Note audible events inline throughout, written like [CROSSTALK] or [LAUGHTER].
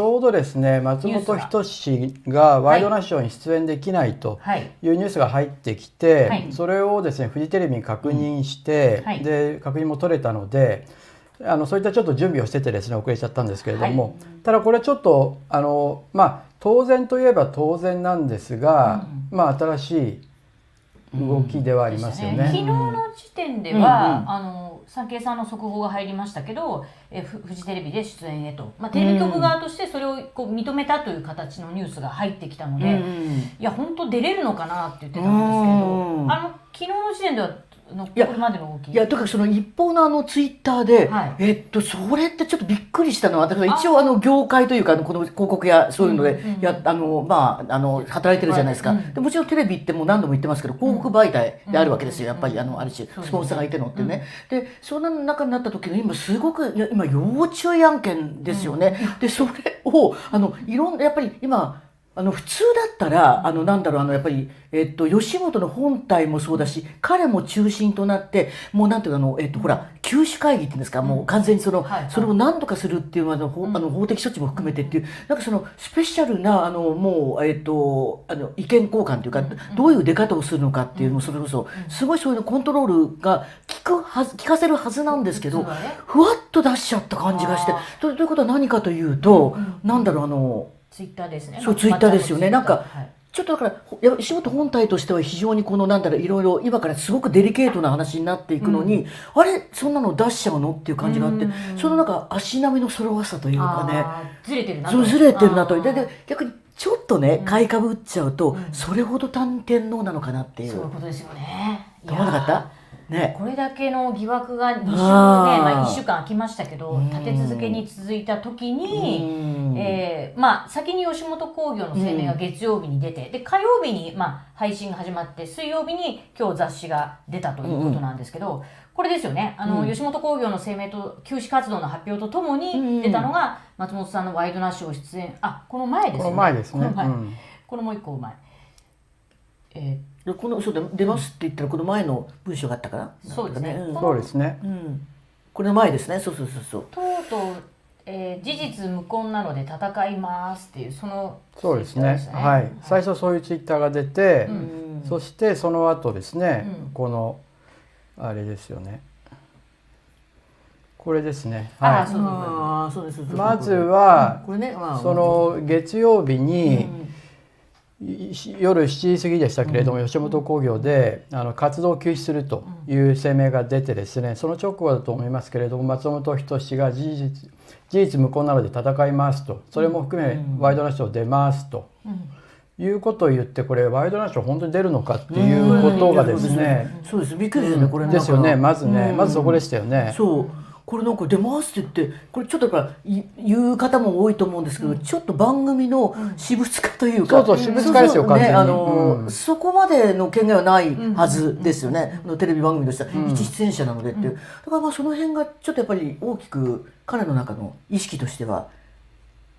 ちょうどですね松本人志がワイドナショーに出演できないとい。うニュースが入ってきて、はい、それをですねフジテレビに確認して、うん。はい、で確認も取れたのであのそういったちょっと準備をしててですね遅れちゃったんですけれども、はい、ただこれちょっとあのまあ当然といえば当然なんですが、うん、まあ新しい動きではありますよね。うんね。昨日の時点では、うんうん、あの産経さんの速報が入りましたけど、えフジテレビで出演へと、まあ、テレビ局側としてそれをこう認めたという形のニュースが入ってきたので、うん。うん、いや本当出れるのかなって言ってたんですけど、あの昨日の時点ではのこれまでの動き。いやとかその一方のあのツイッターで、はい、えっとそれってちょっとびっくりしたのはだから一応あの業界というかこの広告やそういうので、うんうん、やあのまああの働いてるじゃないですか、はい、でもちろんテレビってもう何度も言ってますけど広告媒体であるわけですよ、やっぱりあのある種スポンサーがいてのってね、でそんな中になった時の今すごく今要注意案件ですよね、でそれをあのいろんなやっぱり今あの普通だったらあのなんだろうあのやっぱり、えっと、吉本の本体もそうだし彼も中心となってもうなんていうかあの、えっと、ほら休止会議っていうんですか、もう完全にその、それを何とかするっていうのは、あの法的処置も含めてっていうなんかそのスペシャルなあのもう、えっと、あの意見交換というか、どういう出方をするのかっていうのそれこそすごいそういうコントロールが効くはず効かせるはずなんですけど、ふわっと出しちゃった感じがしてということは何かというと、うなんだろうあのツイッターですね。そう、ツイッターですよね。なんか、はい、ちょっとだから、仕事本体としては非常にこの、なんだろう、いろいろ、今からすごくデリケートな話になっていくのに、うん、あれ？そんなの出しちゃうの？っていう感じがあって、そのなんか、足並みの揃わさというかね。ずれてるなと。ずれてるなと。で、で逆に、ちょっとね、買いかぶっちゃうと、それほど単天皇なのかなっていう。そういうことですよね。思わなかった？ね、これだけの疑惑が2週,、ねまあ、1週間空きましたけど立て続けに続いた時に、えーまあ、先に吉本興業の声明が月曜日に出てで火曜日に、まあ、配信が始まって水曜日に今日雑誌が出たということなんですけど、これですよね。あの、吉本興業の声明と休止活動の発表とともに出たのが、松本さんのワイドナショー出演。あこの前ですね。この前ですね。この前、このもう一個前。えーこのそうだ出ますって言ったらこの前の文章があったかな？そうですね。うん、そうですね。うん。これの前ですね。そうそうそうそう。とうとう、えー、事実無根なので戦いますっていうその、そうですね。はい。最初そういうツイッターが出て、うん、そしてその後ですね、うん、このあれですよね。これですね。はい。そうですまずは、これね、その月曜日に、夜7時過ぎでしたけれども、うん、吉本興業であの活動を休止するという声明が出てですねその直後だと思いますけれども松本人志が事実事実無根なので戦いますと。それも含めワイドナショー出ますと、いうことを言ってこれワイドナショー本当に出るのかっていうことがですね、そうです。びっくりですねこれですよね。まずね、まずそこでしたよね。そうこれなんか出ますって言ってこれちょっとやっぱ言う方も多いと思うんですけど、うん、ちょっと番組の私物化というか、うん、そうそう私物化ですよ完全に、ね、あの、うん、そこまでの権限はないはずですよね、うん、テレビ番組としては、一出演者なのでっていう、だからまあその辺がちょっとやっぱり大きく彼の中の意識としては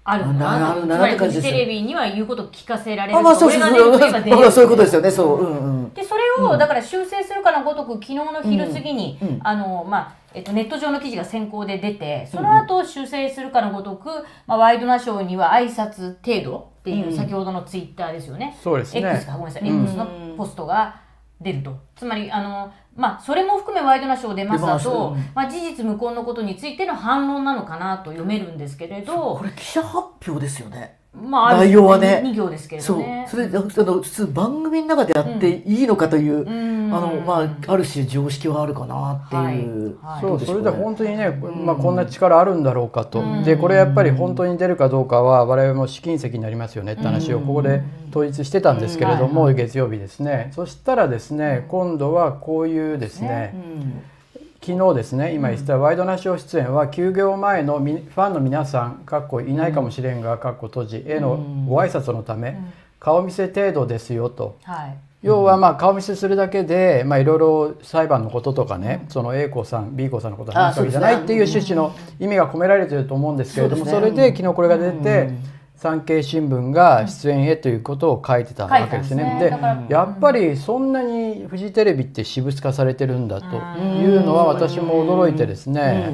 あるな？つまりフジテレビには言うこと聞かせられるあ、まあ、そうそうそう。そういうことですよね。そう。うんうん、で、それを、だから修正するかのごとく、昨日の昼過ぎに、あの、まあ、えっと、ネット上の記事が先行で出て、その後修正するかのごとく、まあ、ワイドナショーには挨拶程度っていう先ほどのツイッターですよね。そうですね。X か、ごめんなさい。X のポストが出ると。つまり、あの、まあ、それも含めワイドナショー出ますだと、まあ、事実無根のことについての反論なのかなと読めるんですけれどこれ記者発表ですよねまあ、内容はね2行ですけれどね。そう。それあの普通番組の中でやっていいのかという、うん、あのまあある種常識はあるかなっていう、はい。はい、そうそれで本当にね、まあ、こんな力あるんだろうかと、うん、でこれやっぱり本当に出るかどうかは我々も試金石になりますよねって話をここで統一してたんですけれども、月曜日ですね。そしたらですね今度はこういうですね、昨日ですね今言ったワイドナショー出演は休業前のファンの皆さんかっこいないかもしれんがかっこ閉じへのご挨拶のため、顔見せ程度ですよと、はい、要はまあ顔見せするだけでいろいろ裁判のこととかね、その A 子さん B 子さんのこと話すわけじゃないっていう趣旨の意味が込められてると思うんですけれどもそれで昨日これが出て。産経新聞が出演へということを書いてたわけですね。で、ね、やっぱりそんなにフジテレビって私物化されてるんだというのは私も驚いてですね。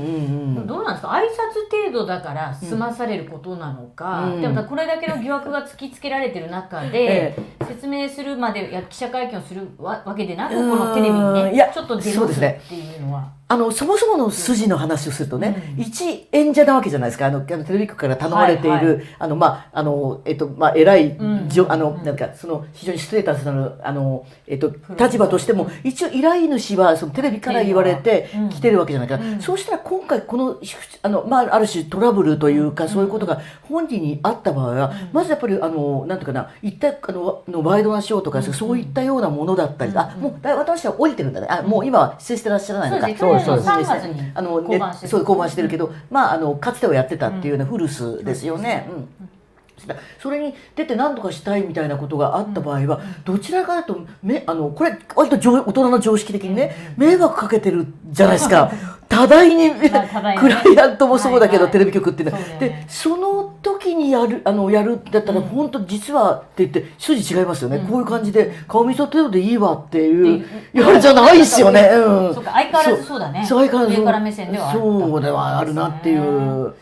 どうなんですか？挨拶程度だから済まされることなのか、うん、でもこれだけの疑惑が突きつけられてる中で、説明するまでや記者会見をするわけでなくこのテレビにねちょっと出ますっていうのは。あのそもそもの筋の話をするとね、うん、一演者なわけじゃないですか。あのテレビ局から頼まれている、はいはい、あのまああのえっとまあ偉い、うん、あのなんかその非常にステータスのあのえっと立場としても一応依頼主はそのテレビから言われて来てるわけじゃないか、うん、そうしたら今回このあのまあある種トラブルというかそういうことが本人にあった場合は、まずやっぱりあのなんていうかな一体あののワイドナショーとか、そういったようなものだったり、あもう私は降りてるんだね。あもう今は出演してらっしゃらないのか。そうそうですね。あのね、そう降板してるけど、まああのかつてはやってたっていうような古巣ですよね。うんそれに出て何とかしたいみたいなことがあった場合は、どちらかとめあのこれ割と大人の常識的にね、迷惑かけてるじゃないですか。[LAUGHS] 多大に、[LAUGHS] クライアントもそうだけど、テレビ局っていうのは、でその時にやるあのやるだったら、本当実はって言って筋違いますよね、こういう感じで顔見せ程度でいいわっていうやるじゃないですよね、うん、そうか相変わらずそうだね。相変わらず上から目線ではそうではあるなっていう。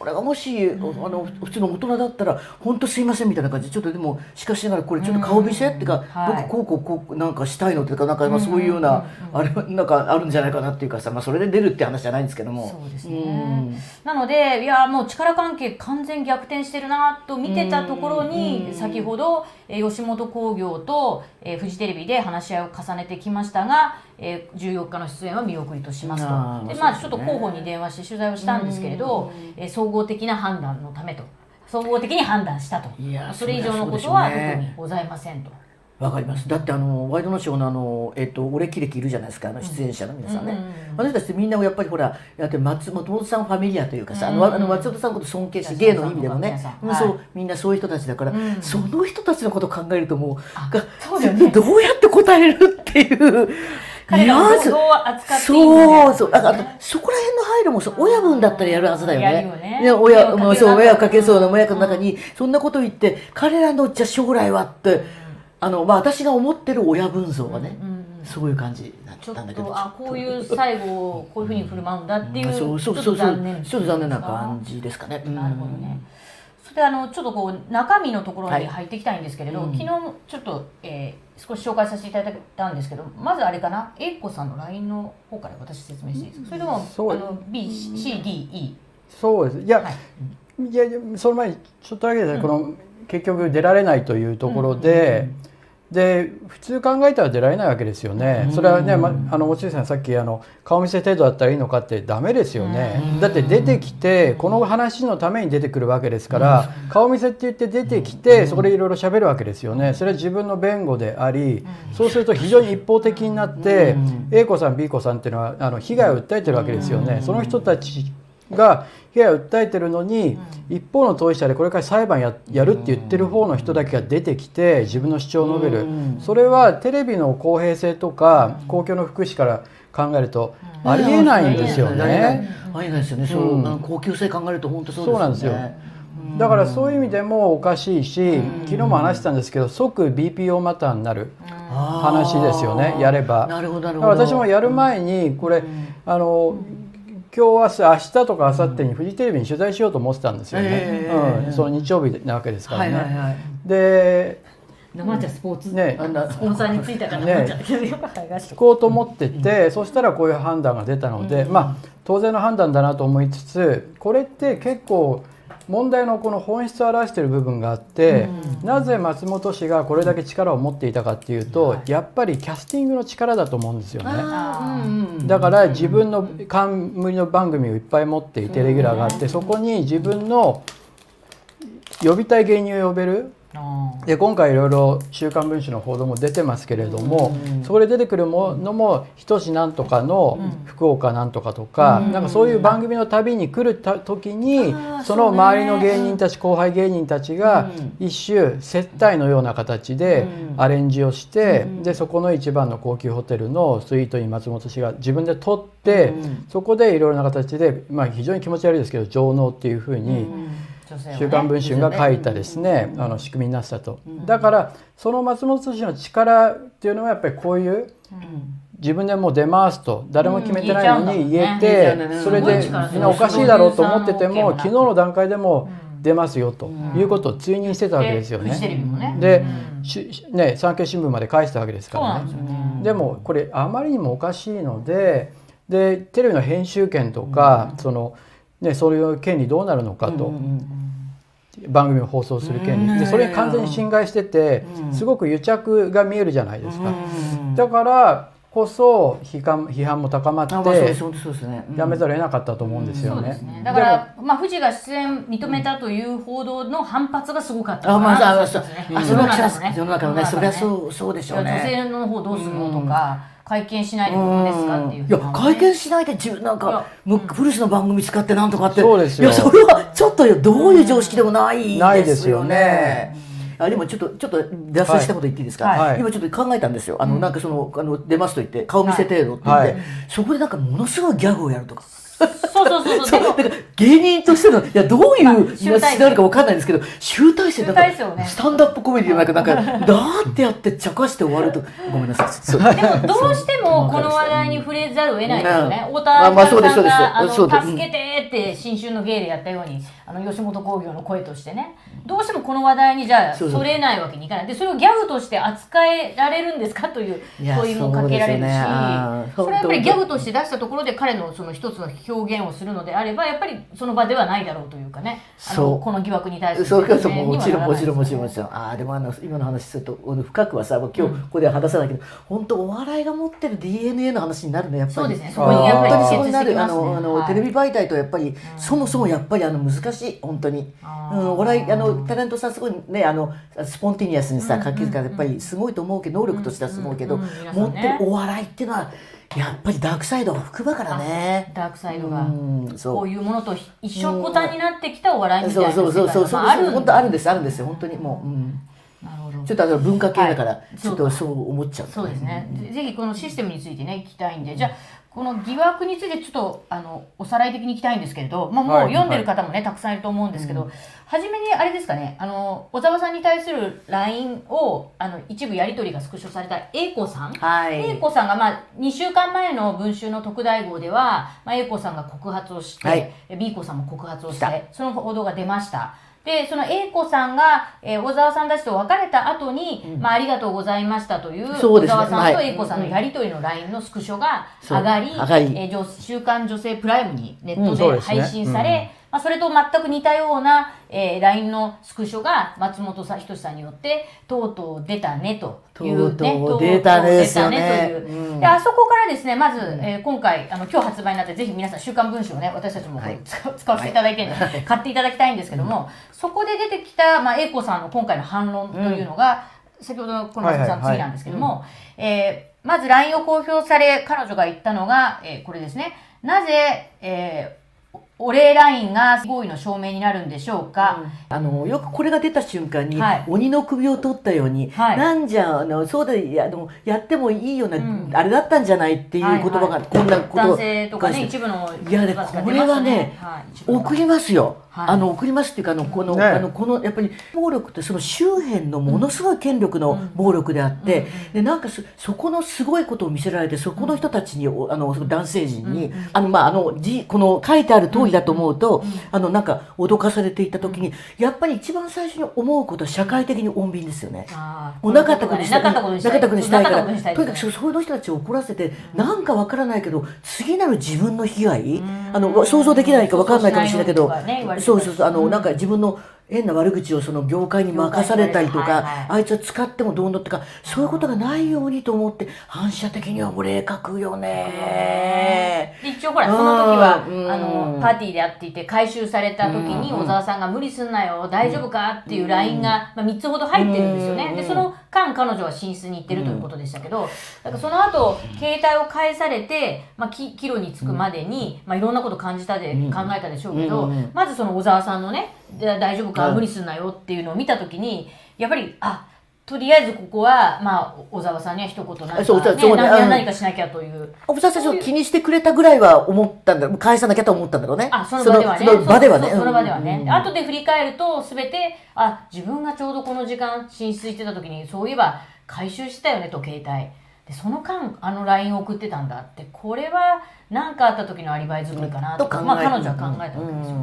これがもし、あの普通の大人だったら本当すいませんみたいな感じでちょっとでもしかしながらこれちょっと顔見せ？っていうか、僕こうこうこうなんかしたいのっていうかなんかまあそういうような、あれなんかあるんじゃないかなっていうかさ、まあ、それで出るって話じゃないんですけども。そうですね、なのでいやもう力関係完全逆転してるなと見てたところに、先ほど吉本興業と、えー、フジテレビで話し合いを重ねてきましたが、えー、14日の出演は見送りとしますと。で、まあ、ちょっと広報に電話して取材をしたんですけれど、えー、総合的な判断のためと。総合的に判断したと。それ以上のことは特にございませんと。わかります。だってあのワイドナショーのあの、えっと、俺キレキいるじゃないですか。あの出演者の皆さんね、あの人たちみんなやっぱりほらやって松本さんファミリアというかさ、あのあの松本さんのこと尊敬して芸の意味でもね、はい、そうみんなそういう人たちだから、その人たちのことを考えるともうがね、どうやって答えるっていう彼らをどう扱っていいそうそう。だからそこら辺の配慮もそう。親分だったらやるはずだよね。ね。ね親もうそう親をかけそうな親子の中にそんなこと言って彼らのじゃ将来はって。あのまあ私が思ってる親分像はね、うんうん、そういう感じだったんだけど。あこういう最後こういうふうに振る舞うんだっていう、うん、そうそうそうそうちょっと残念な感じですかね。なるほどね。それであのちょっとこう中身のところに入っていきたいんですけれど、はい、昨日ちょっと、えー、少し紹介させていただいたんですけどまずあれかな？A 子さんの LINE の方から私説明していいですか？それともあの BCDE そうです。いや、はい、いやその前にちょっとだけで、うん、この結局出られないというところで、うんうんで普通考えたら出られないわけですよね。それはね、ま、あの望月さんさっきあの顔見せ程度だったらいいのかってダメですよね。だって出てきてこの話のために出てくるわけですから顔見せって言って出てきてそこでいろいろ喋るわけですよね。それは自分の弁護でありそうすると非常に一方的になって A 子さん B 子さんっていうのはあの被害を訴えてるわけですよね。その人たちが被害を訴えてるのに、一方の当事者でこれから裁判ややるって言ってる方の人だけが出てきて自分の主張を述べる、それはテレビの公平性とか公共の福祉から考えるとありえないんですよね。ありえないですよね。そう、高級性考えると本当そうなんですよ。だからそういう意味でもおかしいし、昨日も話したんですけど即 BPO マターになる話ですよねやれば。なるほど私もやる前にこれあの今日明日とか明後日にフジテレビに取材しようと思ってたんですよね、えー、うん、その日曜日なわけですからね。はいはいはい、で生茶スポーツね、スポンサーについたからね、聞こうと思ってて、うん、そしたらこういう判断が出たので、うん、まあ当然の判断だなと思いつつこれって結構問題のこの本質を表している部分があって、うん、なぜ松本氏がこれだけ力を持っていたかっていうと、やっぱりキャスティングの力だと思うんですよね。だから自分の冠の番組をいっぱい持っていてレギュラーがあってそこに自分の呼びたい芸人を呼べるで今回いろいろ「週刊文春」の報道も出てますけれども、うん、そこで出てくるものも「ひとしなんとかの福岡なんとか」とか、うん、なんかそういう番組の旅に来る時に、その周りの芸人たち後輩芸人たちが一種接待のような形でアレンジをして、でそこの一番の高級ホテルのスイートに松本氏が自分で取って、そこでいろいろな形で、まあ、非常に気持ち悪いですけど上納っていうふうに。週刊文春が書いたですね、あの仕組みになったと、だからその松本氏の力っていうのはやっぱりこういう自分でもう出ますと誰も決めてないのに言えうん。て、それでみんなおかしいだろうと思っててもうん。昨日の段階でも出ますよとうん。いうことを追認してたわけですよね。でね、産経新聞まで返したわけですからね。でもこれあまりにもおかしいのででテレビの編集権とか、そのね、そういう権利どうなるのかと、うんうん番組を放送する権利。でそれに完全に侵害しててうん。すごく癒着が見えるじゃないですか。うんだからこそ批判批判も高まって。やめざるを得なかったと思うんですよね。ね。だから、まあ、富士が出演認めたという報道の反発がすごかった。あまあかなあそう。と思いあますねその中世世の中のねそりゃそうそうでしょういや女ね。性の方どうするのとか、会見しないでどうですかっていういや会見しないで自分なんかむ古市の番組使ってなんとかって。そうですよ。いやそれはちょっとよどういう常識でもないないですよですよね。ね。あでもちょっとちょっと脱線したこと言っていいですか、はい。今ちょっと考えたんですよ。あの、なんかそのあの出ますと言って顔見せ程度って言って、はい。そこでなんかものすごいギャグをやるとかそうそうそうそう。でもだから芸人としてのいやどういうまあ集大成やつになるかわかんないんですけど集大成だからね。スタンダップコメディの中なんか [LAUGHS] だーってやって茶化して終わるとごめんなさい。そう。でもどうしてもこの話題に触れざるを得ないですよね。うん。太田あまあそうですさんがあのそうです。助けてって新春の芸でやったようにあの吉本興業の声としてね。どうしてもこの話題にじゃあそれないわけにいかない。でそれをギャグとして扱えられるんですかという問いもかけられるし。それはやっぱりギャグとして出したところで彼のその一つの表現をするのであればやっぱりその場ではないだろうというかね。あそう。のこの疑惑に対するそうかそうもちろんもちろんもちろんもちろん。ああでもあの今の話すると俺深くはさ今日ここでは話さないけど、本当お笑いが持ってる DNA の話になるねやっぱり。そうですね。そこにやっぱりあのあの、はい。テレビ媒体とやっぱり、そもそもやっぱりあの難しい本当に。うん、お笑いあのタレントさんすごいねあのスポンティニアスにさ書きからやっぱりすごいと思うけど能力としてはすごいけど、持っねてるお笑いっていうのはやっぱりダークサイドが含むからね。ダークサイドが。こういうものと一緒くたになってきたお笑いみたいなそうそうそうそうあある本当あるんですあるんですよ。本当にもう、うん、なるほど。ちょっとあの文化系だから、はい。ちょっとそう思っちゃう、そうですね、ぜぜひこのシステムについてね聞きたいんで。じゃあこの疑惑についてちょっとあのおさらい的にいきたいんですけれど、まあ、もうはい読んでる方もね、たくさんいると思うんですけど、初めにあれですかねあの小沢さんに対する LINE をあの一部やり取りがスクショされた A 子さん？はい。英子さんが、まあ、2週間前の文春の特大号では、まあ、英子さんが告発をして、はい。え B 子さんも告発をしてその報道が出ましたでその A 子さんが、えー小沢さんたちと別れた後に、まあ、ありがとうございましたというね沢さんとはい A 子さんのやり取りの LINE のスクショが上がり,、上がりえー女週刊女性プライムにネットで配信され、まあ、それと全く似たような、えー LINE のスクショが松本さ人志さんによってとうとう出たねというねとうとう出たねですよね。という。うん。であそこからですねまず、えー今回あの今日発売になってぜひ皆さん「週刊文春」をね私たちもはい。使,、使わせていただいてるんで、買っていただきたいんですけども、そこで出てきた、まあ、英子さんの今回の反論というのが、先ほどのこの松本さんのはいはいはい次なんですけども、えーまず LINE を公表され彼女が言ったのが、えーこれですね。なぜ、えーおお礼 LINE が合意の証明になるんでしょうか、あのよくこれが出た瞬間に、はい。鬼の首を取ったように、はい。なんじゃあのそうだやあのやってもいいような、ん。あれだったんじゃないっていう言葉が、はい。はいこんなこと男性とかね一部のいやで方がこれはねはい。送りますよ、はい。あの送りますっていうかあのこの,、ね。あのこのやっぱり暴力ってその周辺のものすごい権力の暴力であって、でなんかそそこのすごいことを見せられてそこの人たちにおあのその男性陣に、あのまああのじこの書いてある通りだと思うと、あのなんか脅かされていた時に、やっぱり一番最初に思うことは社会的に穏便ですよね。もうなかったことにしたい。なかったことにしたいなかったことにしたいから。とにかくそういう人たちを怒らせて、なんかわからないけど、次なる自分の被害、あの想像できないかわからないかもしれないけどそうそうそう、あのなんか自分の変な悪口をその業界に任されたりとか、はいはい。あいつは使ってもどうのってか、そういうことがないようにと思って、反射的にはお礼書くよね。で一応ほらその時はうんあのパーティーであっていて回収された時に小沢さんが「無理すんなよ大丈夫か?」っていう LINE が、まあ、3つほど入ってるんですよね。でその間彼女は寝室に行ってるということでしたけどだからその後携帯を返されて、まあ、き帰路に着くまでに、まあ、いろんなこと感じたで、考えたでしょうけど、まずその小沢さんのね「で大丈夫か？うん無理すんなよ」っていうのを見た時にやっぱりあとりあえずここは、まあ、小沢さんには一言何か、ね、何かしなきゃという。おぶさんを気にしてくれたぐらいは思ったんだろう返さなきゃと思ったんだろうね。あその場ではね。その場ではね。後で振り返ると全てあ自分がちょうどこの時間寝室行ってた時にそういえば回収してたよねと携帯でその間あの LINE を送ってたんだってこれは何かあった時のアリバイ作りかなとか、まあ、彼女は考えたわけですよ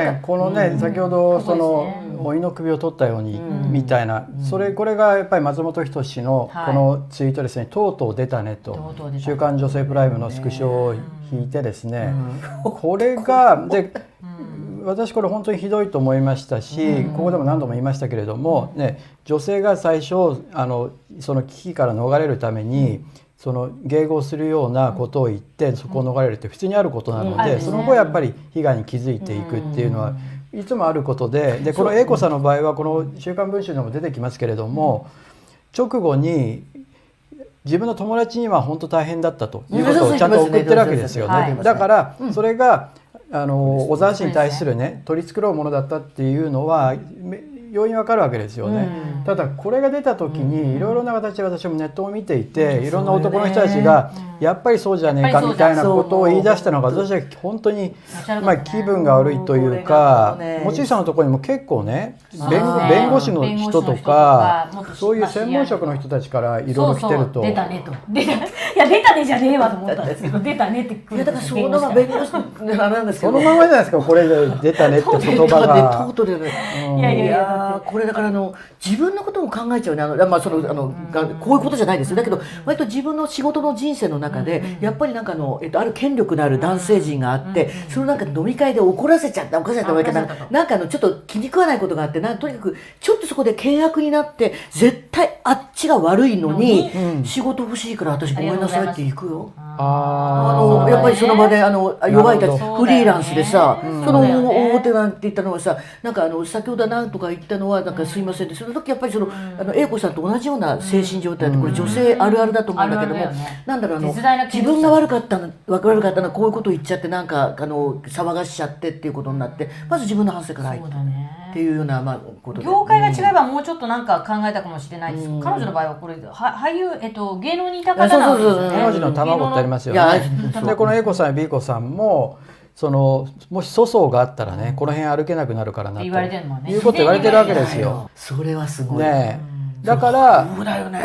ね。ね、このね、先ほどその老いの首を取ったようにみたいな、それこれがやっぱり松本人志のこのツイートですね、とうとう出たねと「週刊女性プライム」のスクショを引いてですね、これがで私これ本当にひどいと思いましたし、ここでも何度も言いましたけれども、ね、女性が最初あのその危機から逃れるために、その迎合するようなことを言ってそこを逃れるって普通にあることなので、その後やっぱり被害に気づいていくっていうのはいつもあることででこの英子さんの場合はこの「週刊文春」でも出てきますけれども直後に自分の友達には本当大変だったということをちゃんと送ってるわけですよね。だからそれがあの小沢氏に対するね取り繕うものだったっていうのは要因わかるわけですよね、うん、ただこれが出た時にいろいろな形で私もネットを見ていて、いろんな男の人たちがやっぱりそうじゃねえかみたいなことを言い出したのが私は本当にまあ気分が悪いというか望月さんのところにも結構ね弁弁護士の人とかそういう専門職の人たちからいろいろ来てると。出たねと。出た。[LAUGHS] いや出たねじゃねえわと思ったんですけど出たねってくるいやだからその弁護士なんですけど。そのままじゃないですかこれで出たねって言葉が。[LAUGHS] いやいやいやこれだからあの自分のことも考えちゃうね。あのまあそのあのこういうことじゃないですよ。だけど割と自分の仕事の人生の中で、やっぱりなんかの、えっと、ある権力のある男性陣があって、そのなんか飲み会で怒らせちゃった怒らせちゃったわけななんかあのちょっと気に食わないことがあってなとにかくちょっとそこで険悪になって絶対あっちが悪いのに、仕事欲しいから私ごめんなさいって行くよ。あのやっぱりその場であの弱いたちフリーランスでさ、その大手なんて言ったのはさなんかあの先ほど何とか言ったのはなんかすいませんでその時やっぱりそのあの英子さんと同じような精神状態でこれ女性あるあるだと思うんだけども、なんだろうあの自分が悪かったの悪かったのはこういうことを言っちゃってなんかあの騒がしちゃってっていうことになってまず自分の反省から入って。っていうようなまあこと業界が違えばもうちょっとなんか考えたかもしれないです、うん、彼女の場合はこれは俳優、えっと、芸能にいた方なんですよね。彼女の卵ってありますよねでこの A 子さん B 子さんもそのもし粗相があったらねこの辺歩けなくなるからなと。言われてるのね。いうこと言われてるわけですよ。[LAUGHS] それはすごい。ねだからそうだよね、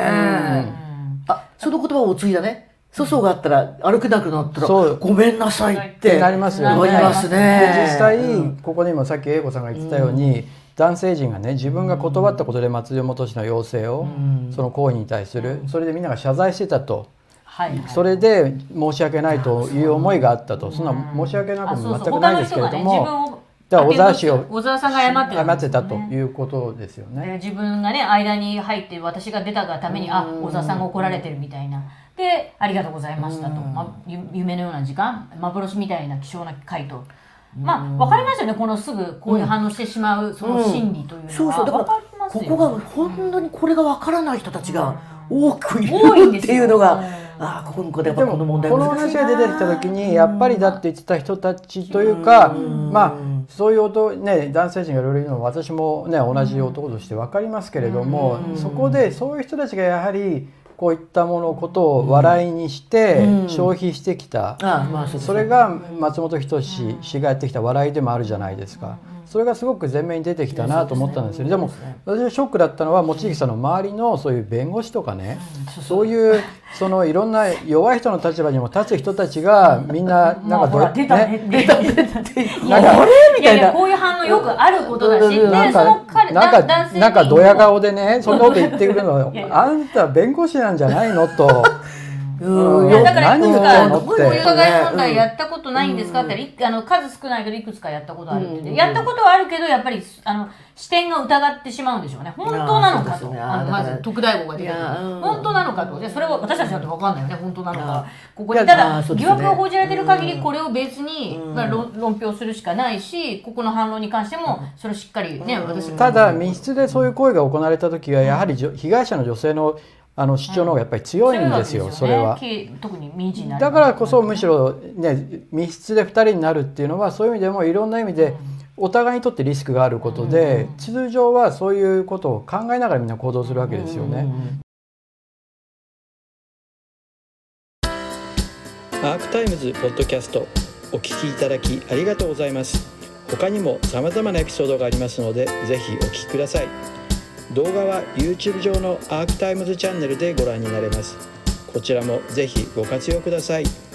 あその言葉をお継いだね。粗相があったら歩けなくなったらごめんなさいって。なりますよね。ますね。実際ここにもさっき英子さんが言ってたように、男性陣がね自分が断ったことで松本氏の要請を、その行為に対するそれでみんなが謝罪してたと。それで申し訳ないという思いがあったと。そんな申し訳なくも全くないですけれども。だから小沢氏を小沢さんが謝って謝ってたということですよね。自分がね間に入って私が出たがためにあ小沢さんが怒られてるみたいな。でありがとうございましたと、ま、夢のような時間幻みたいな希少な回と。まあ分かりますよねこのすぐこういう反応してしまうその心理というのは、そうそう。だからここが本当にこれが分からない人たちが多くいるっていうのが。あこここでこの問題この話が出てきた時にやっぱりだって言ってた人たちというかまあそういう音ね男性陣がいろいろいるのは私もね同じ男として分かりますけれどもそこでそういう人たちがやはりこういったものことを笑いにして消費してきた、それが松本人志氏がやってきた笑いでもあるじゃないですか。それがすごく前面に出てきたなと思ったんですよね。でも私はショックだったのは望月さんの周りのそういう弁護士とかねそういうそのいろんな弱い人の立場にも立つ人たちがみんななんかどうやって、ね、出た出た。っ [LAUGHS] てなんかみたいな。こういう反応よくあることだしなんかなんかなんかドヤ顔でねそんなこと言ってくるの [LAUGHS] あんた弁護士なんじゃないのと。うん、いやだからいくつかお伺い問題やったことないんですかって言ったら、あの数少ないけどいくつかやったことあるって、やったことはあるけどやっぱりあの視点が疑ってしまうんでしょうね。本当なのかと、あのまず特大号が出てくる本当なのかと。でそれは私たちだって分かんないよね。本当なのか。ここにただ疑惑が報じられてる限りこれを別に、まあ、論評するしかないしここの反論に関してもそれをしっかりね私ただ密室でそういう行為が行われた時はやはり被害者の女性のあの主張の方がやっぱり強いんですよ、それは。だからこそむしろね密室で2人になるっていうのはそういう意味でもいろんな意味でお互いにとってリスクがあることで、通常はそういうことを考えながらみんな行動するわけですよね。アークタイムズポッドキャストお聞きいただきありがとうございます。他にも様々なエピソードがありますのでぜひお聞きください。動画は YouTube 上のアークタイムズチャンネルでご覧になれます。こちらもぜひご活用ください。